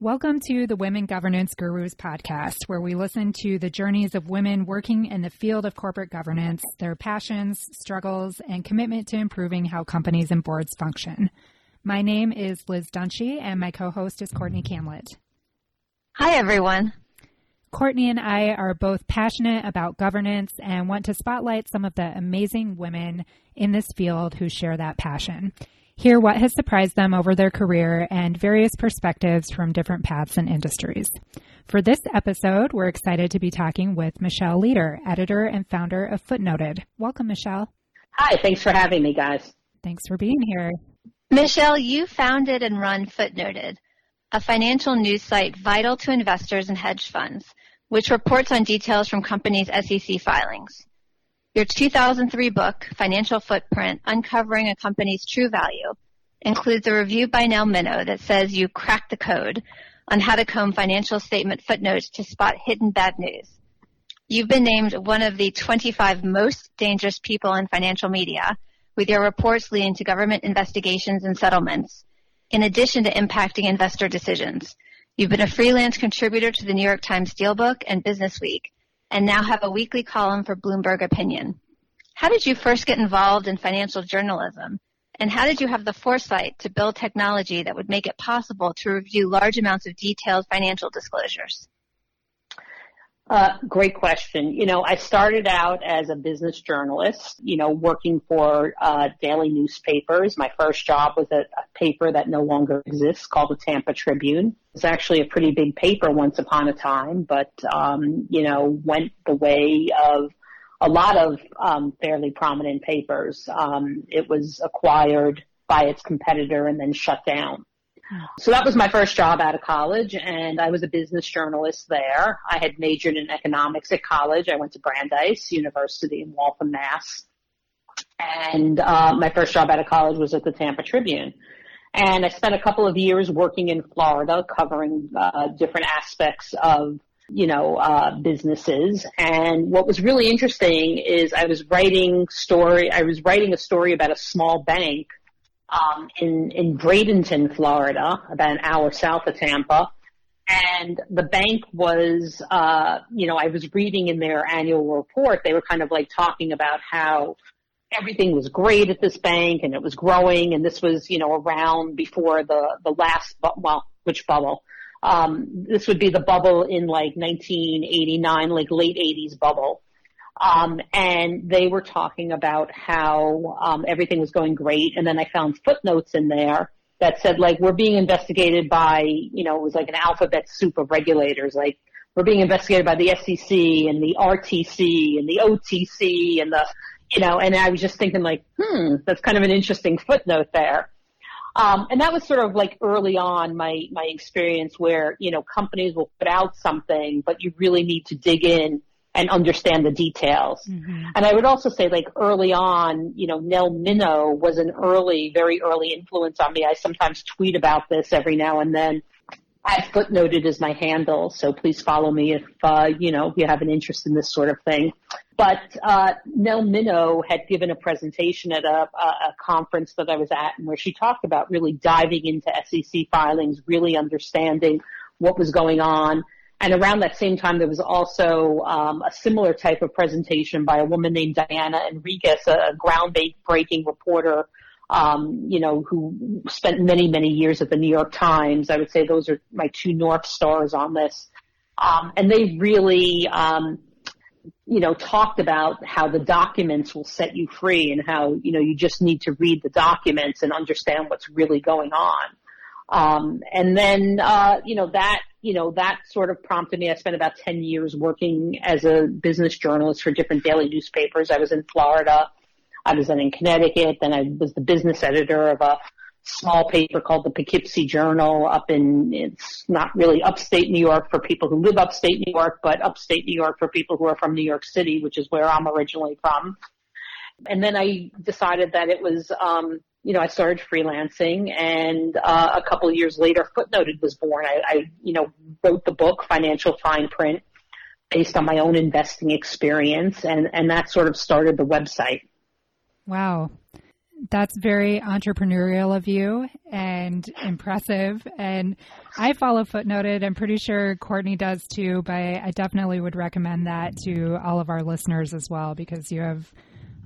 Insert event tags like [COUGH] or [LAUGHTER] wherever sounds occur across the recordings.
Welcome to the Women Governance Gurus podcast, where we listen to the journeys of women working in the field of corporate governance, their passions, struggles, and commitment to improving how companies and boards function. My name is Liz Dunshee, and my co host is Courtney Kamlet. Hi, everyone. Courtney and I are both passionate about governance and want to spotlight some of the amazing women in this field who share that passion hear what has surprised them over their career and various perspectives from different paths and industries. For this episode, we're excited to be talking with Michelle Leder, editor and founder of Footnoted. Welcome, Michelle. Hi, thanks for having me, guys. Thanks for being here. Michelle, you founded and run Footnoted, a financial news site vital to investors and hedge funds, which reports on details from companies' SEC filings. Your 2003 book, Financial Fine Print, Uncovering a Company's True Value, includes a review by Nell Minow that says you cracked the code on how to comb financial statement footnotes to spot hidden bad news. You've been named one of the 25 most dangerous people in financial media, with your reports leading to government investigations and settlements, in addition to impacting investor decisions. You've been a freelance contributor to the New York Times Steelbook and Business Week, and now have a weekly column for Bloomberg Opinion. How did you first get involved in financial journalism? And how did you have the foresight to build technology that would make it possible to review large amounts of detailed financial disclosures? Uh, great question. You know, I started out as a business journalist, you know, working for uh, daily newspapers. My first job was at a paper that no longer exists called the Tampa Tribune. It's actually a pretty big paper once upon a time, but, um, you know, went the way of a lot of um, fairly prominent papers. Um, it was acquired by its competitor and then shut down. [SIGHS] So that was my first job out of college and I was a business journalist there. I had majored in economics at college. I went to Brandeis University in Waltham, Mass. And uh, my first job out of college was at the Tampa Tribune. And I spent a couple of years working in Florida covering uh, different aspects of you know, uh, businesses. And what was really interesting is I was writing story, I was writing a story about a small bank um, in in Bradenton, Florida, about an hour south of Tampa. And the bank was, uh, you know, I was reading in their annual report, they were kind of like talking about how everything was great at this bank and it was growing and this was, you know, around before the, the last, bu- well, which bubble? Um, this would be the bubble in like 1989, like late 80s bubble. Um, and they were talking about how um, everything was going great, and then I found footnotes in there that said like we're being investigated by you know it was like an alphabet soup of regulators like we're being investigated by the SEC and the RTC and the OTC and the you know and I was just thinking like hmm that's kind of an interesting footnote there. Um, and that was sort of like early on my my experience where you know companies will put out something, but you really need to dig in and understand the details. Mm-hmm. And I would also say like early on, you know, Nell Minow was an early, very early influence on me. I sometimes tweet about this every now and then. I footnoted as my handle, so please follow me if, uh, you know, you have an interest in this sort of thing. But, uh, Nell Minow had given a presentation at a, a conference that I was at and where she talked about really diving into SEC filings, really understanding what was going on, and around that same time, there was also um, a similar type of presentation by a woman named Diana Henriques, a, groundbreaking reporter, um, you know, who spent many, many years at the New York Times. I would say those are my two North Stars on this. Um, and they really, um, you know, talked about how the documents will set you free and how, you know, you just need to read the documents and understand what's really going on. Um, and then, uh, you know, that, you know, that sort of prompted me. I spent about 10 years working as a business journalist for different daily newspapers. I was in Florida. I was then in Connecticut. Then I was the business editor of a small paper called the Poughkeepsie Journal up in, it's not really upstate New York for people who live upstate New York, but upstate New York for people who are from New York City, which is where I'm originally from. And then I decided that it was, um, you know, I started freelancing and, uh, a couple of years later, Footnoted was born. I, I, you know, wrote the book, Financial Fine Print, based on my own investing experience and, and that sort of started the website. Wow. That's very entrepreneurial of you and impressive. And I follow Footnoted. I'm pretty sure Courtney does too, but I definitely would recommend that to all of our listeners as well because you have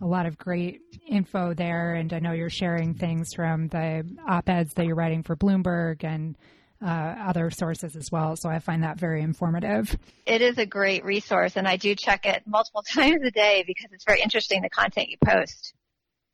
a lot of great info there. And I know you're sharing things from the op eds that you're writing for Bloomberg and uh, other sources as well. So I find that very informative. It is a great resource, and I do check it multiple [LAUGHS] times a day because it's very interesting the content you post.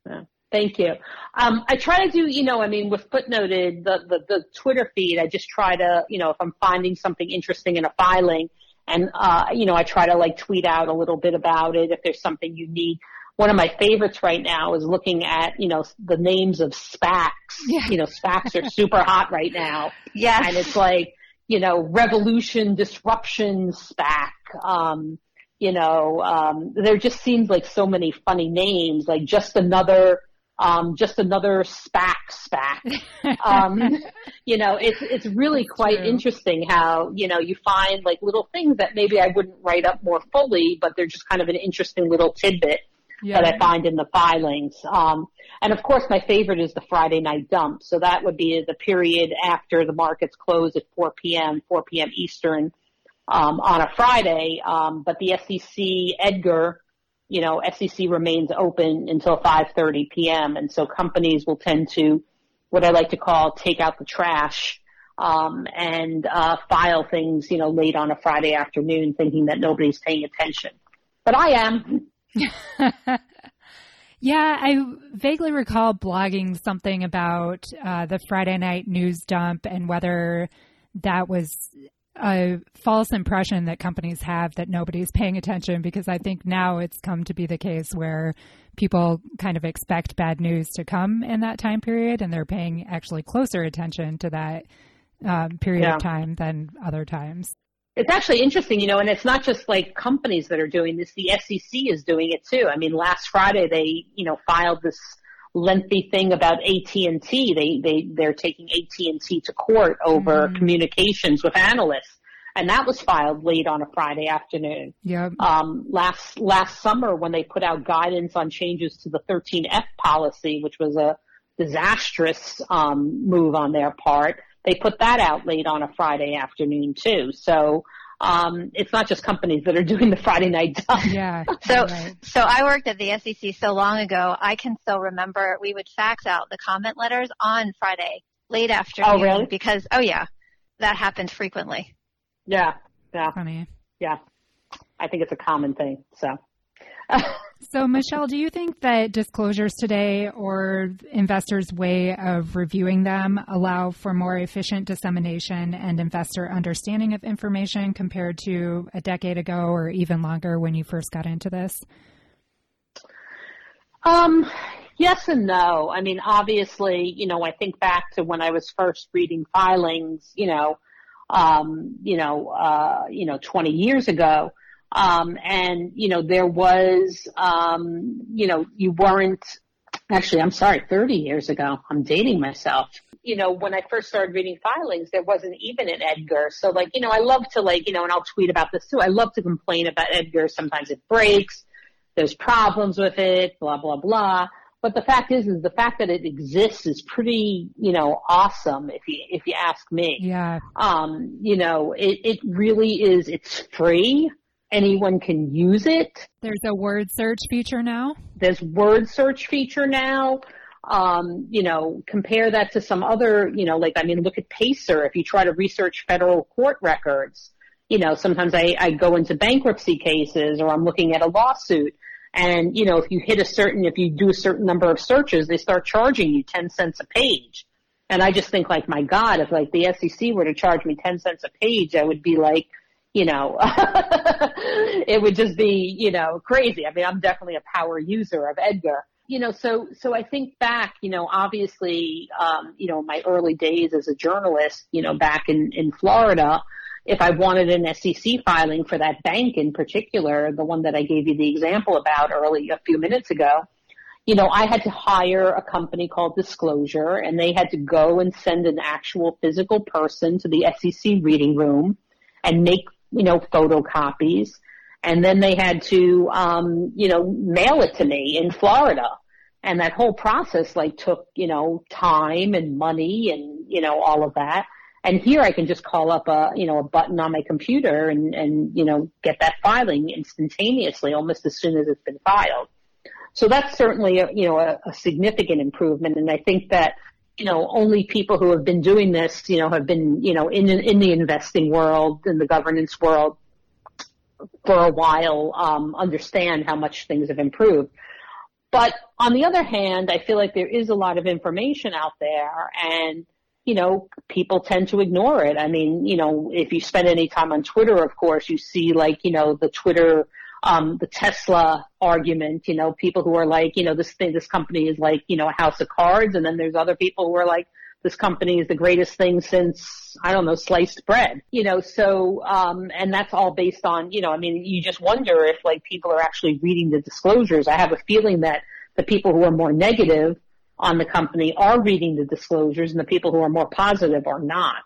Yeah. Thank you. Um, I try to do, you know, I mean, with footnoted, the, the, the Twitter feed, I just try to, you know, if I'm finding something interesting in a filing and, uh, you know, I try to like tweet out a little bit about it if there's something unique one of my favorites right now is looking at, you know, the names of SPACs. Yeah. You know, SPACs are super hot right now. Yeah. And it's like, you know, revolution, disruption, SPAC. Um, you know, um, there just seems like so many funny names, like just another, um, just another SPAC SPAC. [LAUGHS] Um, you know, it's, it's really That's quite true. interesting how, you know, you find like little things that maybe I wouldn't write up more fully, but they're just kind of an interesting little tidbit yeah. that I find in the filings. Um, and of course, my favorite is the Friday night dump. So that would be the period after the markets close at 4 p.m., 4 p.m. Eastern um, on a Friday. Um, but the SEC Edgar, you know, SEC remains open until 5:30 p.m. And so companies will tend to, what I like to call, take out the trash. Um, and uh, file things, you know, late on a Friday afternoon, thinking that nobody's paying attention. But I am. [LAUGHS] yeah, I vaguely recall blogging something about uh, the Friday night news dump and whether that was a false impression that companies have that nobody's paying attention because I think now it's come to be the case where people kind of expect bad news to come in that time period and they're paying actually closer attention to that um, period yeah. of time than other times it's actually interesting, you know, and it's not just like companies that are doing this. The SEC is doing it too. I mean, last Friday they, you know, filed this lengthy thing about AT&T. They, they, they're taking AT&T to court over mm. communications with analysts. And that was filed late on a Friday afternoon. Yeah. Um, last, last summer when they put out guidance on changes to the 13F policy, which was a disastrous, um, move on their part, they put that out late on a Friday afternoon too. So, um, it's not just companies that are [LAUGHS] doing the Friday night dump. Yeah. [LAUGHS] so, right. so I worked at the SEC so long ago. I can still remember we would fax out the comment letters on Friday late afternoon. Oh, really? Because, oh yeah, that happened frequently. Yeah. Yeah. Funny. Yeah. I think it's a common thing. So. [LAUGHS] so, Michelle, do you think that disclosures today or investors' way of reviewing them allow for more efficient dissemination and investor understanding of information compared to a decade ago or even longer when you first got into this? Um, yes and no. I mean, obviously, you know, I think back to when I was first reading filings, you know, um, you know, uh, you know, 20 years ago um, and, you know, there was, um, you know, you weren't, actually, I'm sorry, 30 years ago. I'm dating myself. You know, when I first started reading filings, there wasn't even an Edgar. So like, you know, I love to like, you know, and I'll tweet about this too. I love to complain about Edgar. Sometimes it breaks. There's problems with it, blah, blah, blah. But the fact is, is the fact that it exists is pretty, you know, awesome if you, if you ask me. Yeah. Um, you know, it, it really is, it's free anyone can use it. There's a word search feature now. There's word search feature now. Um, you know, compare that to some other, you know, like, I mean, look at Pacer. If you try to research federal court records, you know, sometimes I, I go into bankruptcy cases or I'm looking at a lawsuit. And, you know, if you hit a certain, if you do a certain number of searches, they start charging you 10 cents a page. And I just think like, my God, if like the SEC were to charge me 10 cents a page, I would be like, you know, [LAUGHS] it would just be, you know, crazy. I mean, I'm definitely a power user of Edgar. You know, so, so I think back, you know, obviously, um, you know, my early days as a journalist, you know, back in, in Florida, if I wanted an SEC filing for that bank in particular, the one that I gave you the example about early, a few minutes ago, you know, I had to hire a company called Disclosure and they had to go and send an actual physical person to the SEC reading room and make you know, photocopies. And then they had to, um, you know, mail it to me in Florida. And that whole process like took, you know, time and money and, you know, all of that. And here I can just call up a, you know, a button on my computer and, and, you know, get that filing instantaneously almost as soon as it's been filed. So that's certainly, a, you know, a, a significant improvement. And I think that, you know, only people who have been doing this, you know, have been, you know, in, in the investing world, in the governance world for a while, um, understand how much things have improved. But on the other hand, I feel like there is a lot of information out there and, you know, people tend to ignore it. I mean, you know, if you spend any time on Twitter, of course, you see like, you know, the Twitter, um, the Tesla argument, you know, people who are like, you know, this thing, this company is like, you know, a house of cards. And then there's other people who are like, this company is the greatest thing since, I don't know, sliced bread, you know, so, um, and that's all based on, you know, I mean, you just wonder if like people are actually reading the disclosures. I have a feeling that the people who are more negative on the company are reading the disclosures and the people who are more positive are not,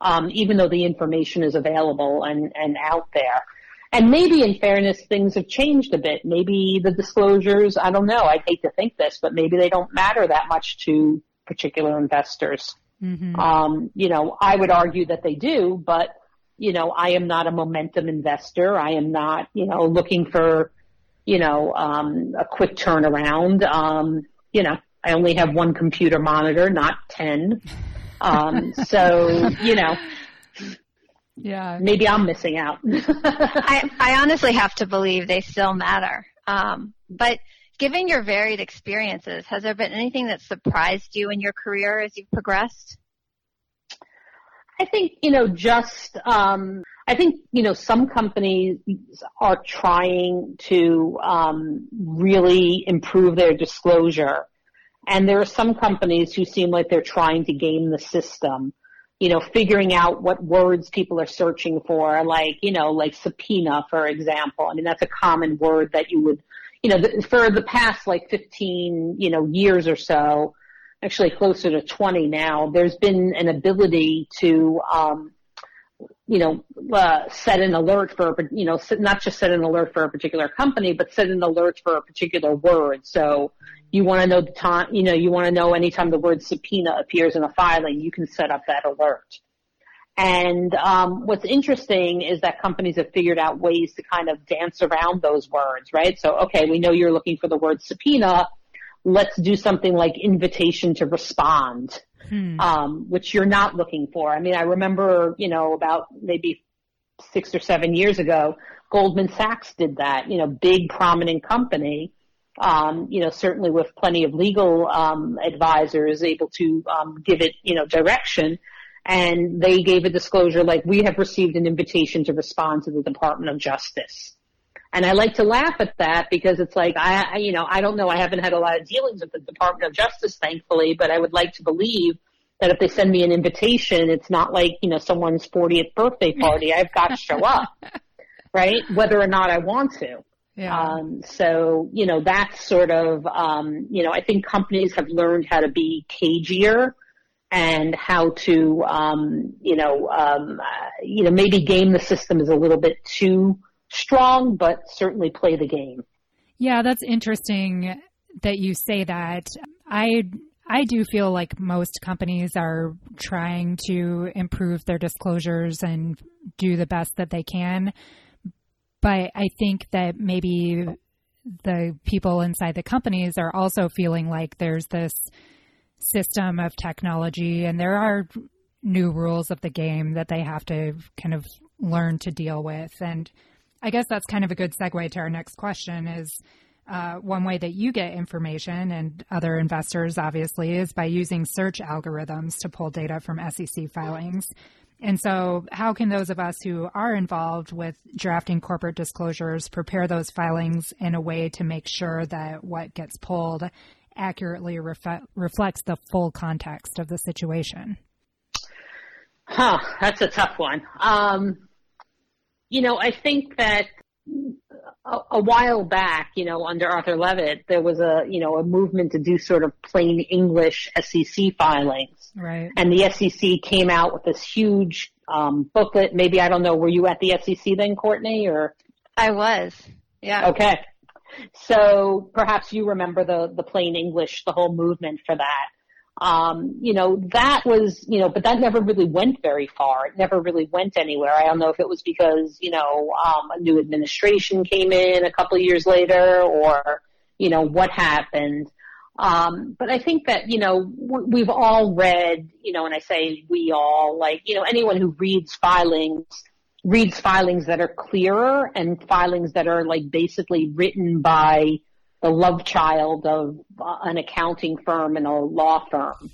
um, even though the information is available and, and out there. And maybe in fairness, things have changed a bit. Maybe the disclosures, I don't know, I'd hate to think this, but maybe they don't matter that much to particular investors. Mm-hmm. Um, you know, I would argue that they do, but you know, I am not a momentum investor. I am not, you know, looking for, you know, um, a quick turnaround. Um, you know, I only have one computer monitor, not 10. Um, so, you know, yeah, maybe I'm missing out. [LAUGHS] I, I honestly have to believe they still matter. Um, but given your varied experiences, has there been anything that surprised you in your career as you've progressed? I think, you know, just, um, I think, you know, some companies are trying to um, really improve their disclosure. And there are some companies who seem like they're trying to game the system, you know, figuring out what words people are searching for, like, you know, like subpoena, for example. I mean, that's a common word that you would, you know, the, for the past like 15, you know, years or so, actually closer to 20 now, there's been an ability to, um, you know, uh, set an alert for, you know, not just set an alert for a particular company, but set an alert for a particular word. So you want to know the time, you know, you want to know anytime the word subpoena appears in a filing, you can set up that alert. And um, what's interesting is that companies have figured out ways to kind of dance around those words, right? So, okay, we know you're looking for the word subpoena. Let's do something like invitation to respond hmm. um, which you're not looking for. I mean, I remember, you know, about maybe six or seven years ago, Goldman Sachs did that, you know, big prominent company, um, you know, certainly with plenty of legal um, advisors able to um, give it, you know, direction. And they gave a disclosure like, we have received an invitation to respond to the Department of Justice. And I like to laugh at that because it's like, I, I, you know, I don't know. I haven't had a lot of dealings with the Department of Justice, thankfully, but I would like to believe that if they send me an invitation, it's not like, you know, someone's 40th birthday party. I've got to show up, [LAUGHS] right? Whether or not I want to. Yeah. Um, so, you know, that's sort of, um, you know, I think companies have learned how to be cagier and how to, um, you know, um, uh, you know, maybe game the system is a little bit too strong, but certainly play the game. Yeah, that's interesting that you say that. I I do feel like most companies are trying to improve their disclosures and do the best that they can. But I think that maybe the people inside the companies are also feeling like there's this system of technology and there are new rules of the game that they have to kind of learn to deal with. And I guess that's kind of a good segue to our next question is uh, one way that you get information and other investors obviously is by using search algorithms to pull data from SEC filings. And so, how can those of us who are involved with drafting corporate disclosures prepare those filings in a way to make sure that what gets pulled accurately ref- reflects the full context of the situation? Huh, that's a tough one. Um, you know, I think that a, a, while back, you know, under Arthur Levitt, there was a, you know, a movement to do sort of plain English SEC filings. Right. And the SEC came out with this huge um, booklet. Maybe I don't know. Were you at the SEC then, Courtney, or? I was. Yeah. Okay. So perhaps you remember the, the plain English, the whole movement for that. Um, you know, that was, you know, but that never really went very far. It never really went anywhere. I don't know if it was because, you know, um, a new administration came in a couple of years later or, you know, what happened. Um, but I think that, you know, we've all read, you know, and I say we all, like, you know, anyone who reads filings, reads filings that are clearer and filings that are like basically written by the love child of uh, an accounting firm and a law firm.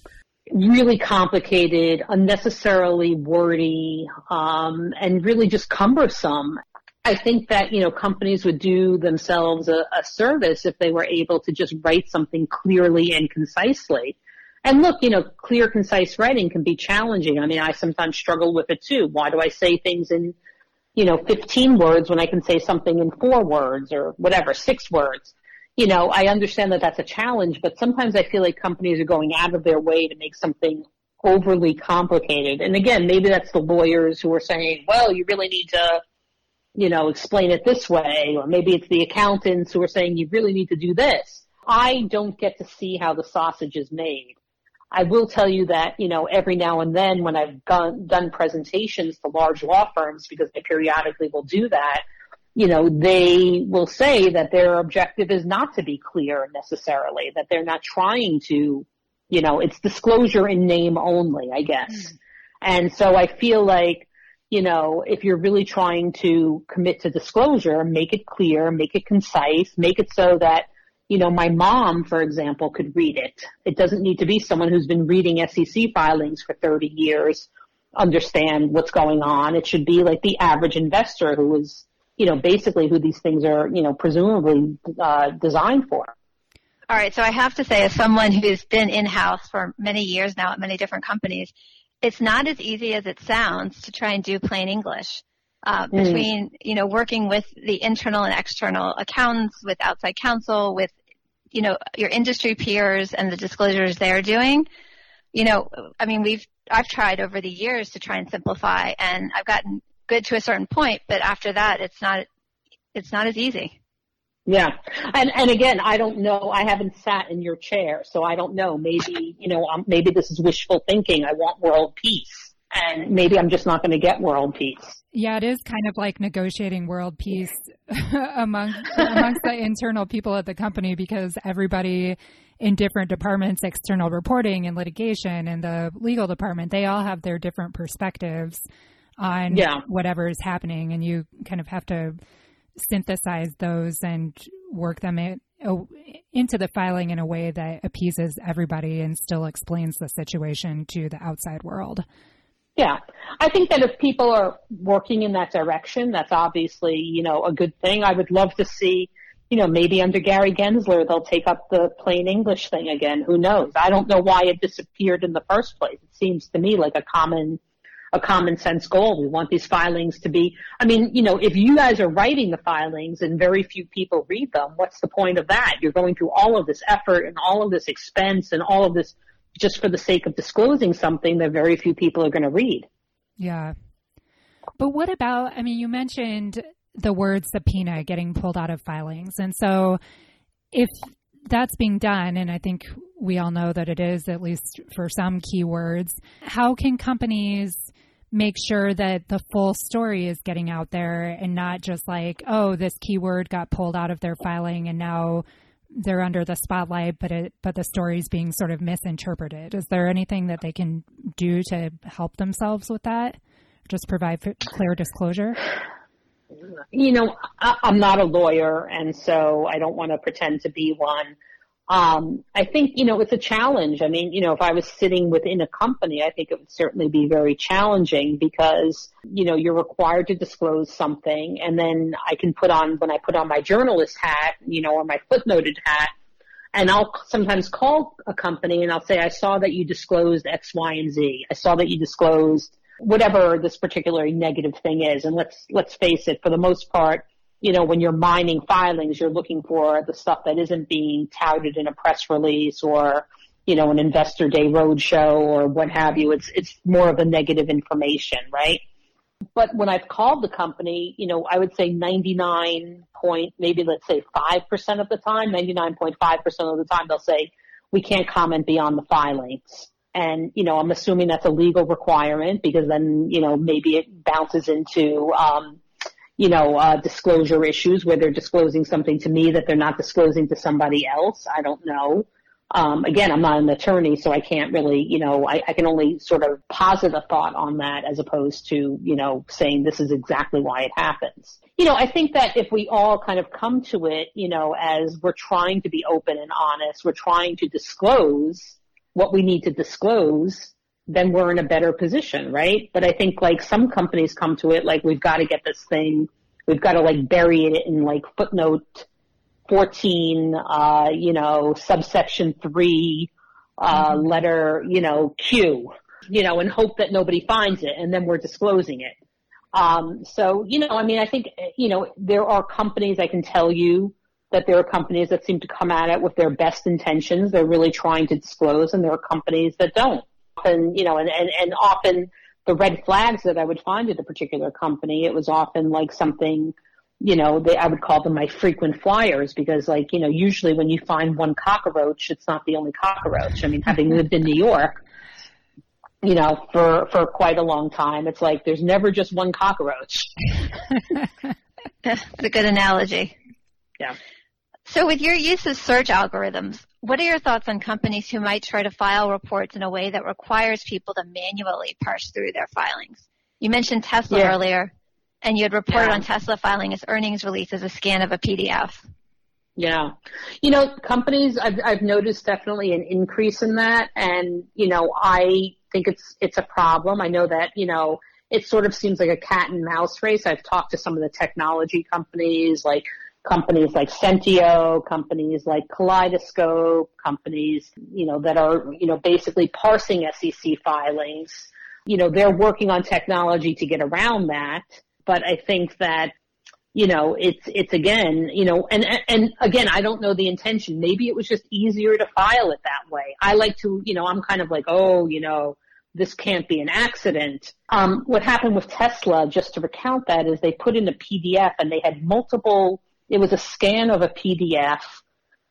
Really complicated, unnecessarily wordy, um, and really just cumbersome. I think that, you know, companies would do themselves a, a service if they were able to just write something clearly and concisely. And look, you know, clear, concise writing can be challenging. I mean, I sometimes struggle with it too. Why do I say things in, you know, 15 words when I can say something in four words or whatever, six words? You know, I understand that that's a challenge, but sometimes I feel like companies are going out of their way to make something overly complicated. And again, maybe that's the lawyers who are saying, well, you really need to, you know, explain it this way, or maybe it's the accountants who are saying you really need to do this. I don't get to see how the sausage is made. I will tell you that, you know, every now and then when I've done, done presentations to large law firms, because they periodically will do that, you know, they will say that their objective is not to be clear necessarily, that they're not trying to, you know, it's disclosure in name only, I guess. Mm. And so I feel like you know, if you're really trying to commit to disclosure, make it clear, make it concise, make it so that, you know, my mom, for example, could read it. It doesn't need to be someone who's been reading SEC filings for 30 years, understand what's going on. It should be like the average investor who is, you know, basically who these things are, you know, presumably uh, designed for. All right. So I have to say, as someone who's been in-house for many years now at many different companies, it's not as easy as it sounds to try and do plain English. Uh, mm. between you know working with the internal and external accountants, with outside counsel, with you know your industry peers and the disclosures they're doing. You know, I mean, we've I've tried over the years to try and simplify, and I've gotten good to a certain point, but after that, it's not it's not as easy. Yeah. And, and again, I don't know. I haven't sat in your chair, so I don't know. Maybe, you know, um, maybe this is wishful thinking. I want world peace. And maybe I'm just not going to get world peace. Yeah, it is kind of like negotiating world peace [LAUGHS] among amongst the internal people at the company because everybody in different departments, external reporting and litigation and the legal department, they all have their different perspectives on yeah. whatever is happening and you kind of have to synthesize those and work them in, into the filing in a way that appeases everybody and still explains the situation to the outside world. Yeah. I think that if people are working in that direction, that's obviously, you know, a good thing. I would love to see, you know, maybe under Gary Gensler, they'll take up the plain English thing again. Who knows? I don't know why it disappeared in the first place. It seems to me like a common a common sense goal. We want these filings to be, I mean, you know, if you guys are writing the filings and very few people read them, what's the point of that? You're going through all of this effort and all of this expense and all of this just for the sake of disclosing something that very few people are going to read. Yeah. But what about, I mean, you mentioned the word subpoena getting pulled out of filings. And so if that's being done, and I think we all know that it is, at least for some keywords, how can companies make sure that the full story is getting out there and not just like, oh, this keyword got pulled out of their filing and now they're under the spotlight, but it, but the story is being sort of misinterpreted. Is there anything that they can do to help themselves with that? Just provide clear disclosure? You know, I, I'm not a lawyer, and so I don't want to pretend to be one. Um, I think, you know, it's a challenge. I mean, you know, if I was sitting within a company, I think it would certainly be very challenging because, you know, you're required to disclose something and then I can put on, when I put on my journalist hat, you know, or my footnoted hat, and I'll sometimes call a company and I'll say, I saw that you disclosed X, Y, and Z. I saw that you disclosed whatever this particular negative thing is. And let's, let's face it, for the most part, you know, when you're mining filings, you're looking for the stuff that isn't being touted in a press release or, you know, an investor day roadshow or what have you. It's, it's more of a negative information, right? But when I've called the company, you know, I would say 99 point, maybe let's say 5% of the time, 99.5% of the time, they'll say, we can't comment beyond the filings. And, you know, I'm assuming that's a legal requirement because then, you know, maybe it bounces into, um, you know, uh, disclosure issues where they're disclosing something to me that they're not disclosing to somebody else. I don't know. Um, again, I'm not an attorney, so I can't really, you know, I, I can only sort of posit a thought on that as opposed to, you know, saying this is exactly why it happens. You know, I think that if we all kind of come to it, you know, as we're trying to be open and honest, we're trying to disclose what we need to disclose, then we're in a better position, right? But I think like some companies come to it like we've got to get this thing, we've got to like bury it in like footnote 14, uh, you know, subsection 3, uh, mm-hmm. letter, you know, Q, you know, and hope that nobody finds it and then we're disclosing it. Um, so, you know, I mean, I think, you know, there are companies I can tell you that there are companies that seem to come at it with their best intentions. They're really trying to disclose and there are companies that don't. And, you know, and, and, and often the red flags that I would find at a particular company, it was often like something, you know, they, I would call them my frequent flyers because like, you know, usually when you find one cockroach, it's not the only cockroach. I mean, having lived in New York, you know, for, for quite a long time, it's like there's never just one cockroach. [LAUGHS] That's a good analogy. Yeah. So with your use of search algorithms, what are your thoughts on companies who might try to file reports in a way that requires people to manually parse through their filings? You mentioned Tesla yeah. earlier and you had reported yeah. on Tesla filing its earnings release as a scan of a PDF. Yeah. You know, companies, I've, I've noticed definitely an increase in that. And, you know, I think it's, it's a problem. I know that, you know, it sort of seems like a cat and mouse race. I've talked to some of the technology companies, like companies like Sentieo, companies like Kaleidoscope, companies, you know, that are, you know, basically parsing SEC filings. You know, they're working on technology to get around that but I think that you know, it's, it's again, you know, and, and again, I don't know the intention. Maybe it was just easier to file it that way. I like to, you know, I'm kind of like, oh, you know, this can't be an accident. Um, what happened with Tesla, just to recount that, is they put in a PDF and they had multiple, it was a scan of a PDF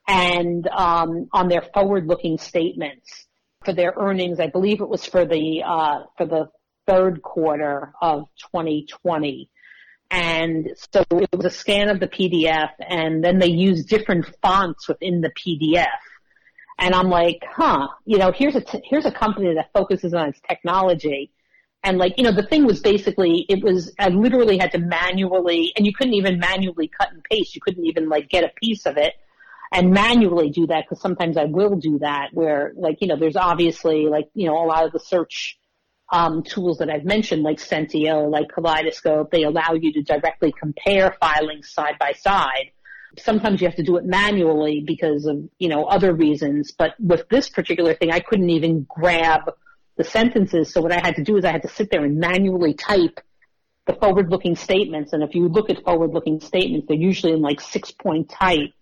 and, um, on their forward-looking statements for their earnings, I believe it was for the, uh, for the third quarter of 2020. And so it was a scan of the PDF and then they used different fonts within the PDF. And I'm like, huh, you know, here's a, t- here's a company that focuses on its technology. And like, you know, the thing was basically, it was, I literally had to manually, and you couldn't even manually cut and paste. You couldn't even like get a piece of it and manually do that because sometimes I will do that where like, you know, there's obviously like, you know, a lot of the search um, tools that I've mentioned, like Sentieo, like Kaleidoscope, they allow you to directly compare filings side by side. Sometimes you have to do it manually because of, you know, other reasons. But with this particular thing, I couldn't even grab the sentences. So what I had to do is I had to sit there and manually type the forward-looking statements. And if you look at forward-looking statements, they're usually in like six-point type.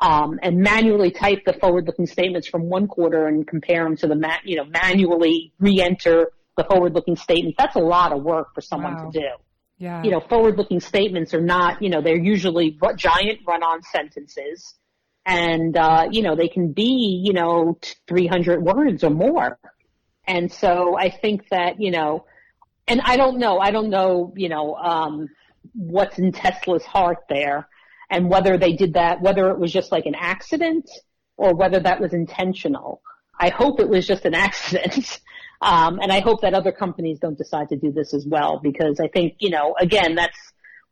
Um, and manually type the forward-looking statements from one quarter and compare them to the, ma- you know, manually re-enter the forward-looking statements. That's a lot of work for someone wow. to do. Yeah. You know, forward-looking statements are not, you know, they're usually giant run-on sentences and, uh, you know, they can be, you know, 300 words or more. And so I think that, you know, and I don't know, I don't know, you know, um, what's in Tesla's heart there and whether they did that, whether it was just like an accident or whether that was intentional. I hope it was just an [LAUGHS] accident um, and I hope that other companies don't decide to do this as well because I think, you know, again, that's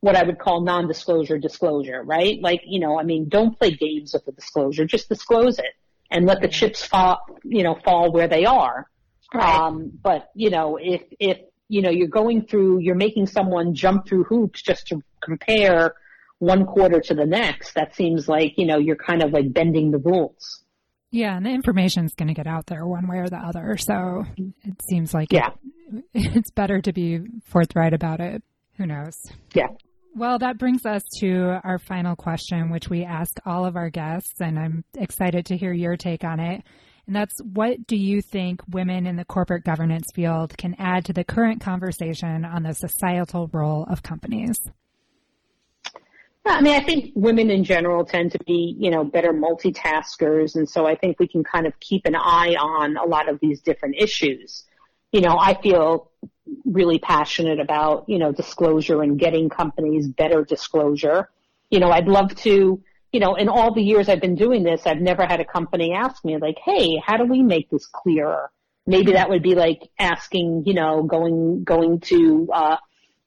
what I would call non-disclosure disclosure, right? Like, you know, I mean, don't play games with the disclosure, just disclose it and let the chips fall, you know, fall where they are. Right. Um, but, you know, if, if, you know, you're going through, you're making someone jump through hoops just to compare one quarter to the next, that seems like, you know, you're kind of like bending the rules. Yeah, and the information is going to get out there one way or the other. So it seems like yeah. It, [LAUGHS] it's better to be forthright about it. Who knows? Yeah. Well, that brings us to our final question, which we ask all of our guests, and I'm excited to hear your take on it. And that's what do you think women in the corporate governance field can add to the current conversation on the societal role of companies? I mean, I think women in general tend to be, you know, better multitaskers. And so I think we can kind of keep an eye on a lot of these different issues. You know, I feel really passionate about, you know, disclosure and getting companies better disclosure. You know, I'd love to, you know, in all the years I've been doing this, I've never had a company ask me like, hey, how do we make this clearer? Maybe that would be like asking, you know, going, going to, uh,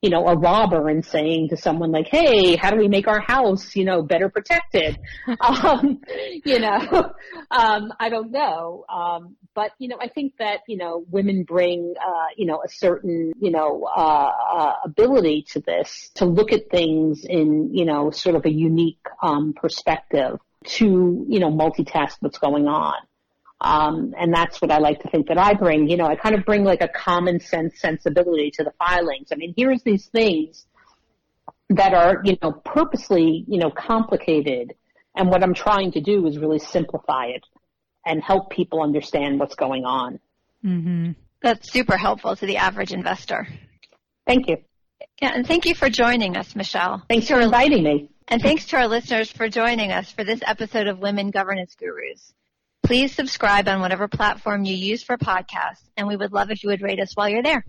you know, a robber and saying to someone like, "Hey, how do we make our house, you know, better protected?" [LAUGHS] um, you know, [LAUGHS] um, I don't know, um, but you know, I think that you know, women bring, uh, you know, a certain, you know, uh, uh, ability to this to look at things in, you know, sort of a unique um, perspective to, you know, multitask what's going on. Um, and that's what I like to think that I bring. You know, I kind of bring like a common sense sensibility to the filings. I mean, here's these things that are, you know, purposely, you know, complicated. And what I'm trying to do is really simplify it and help people understand what's going on. Mm-hmm. That's super helpful to the average investor. Thank you. Yeah, and thank you for joining us, Michelle. Thanks for inviting me. And thanks to our listeners for joining us for this episode of Women Governance Gurus. Please subscribe on whatever platform you use for podcasts, and we would love if you would rate us while you're there.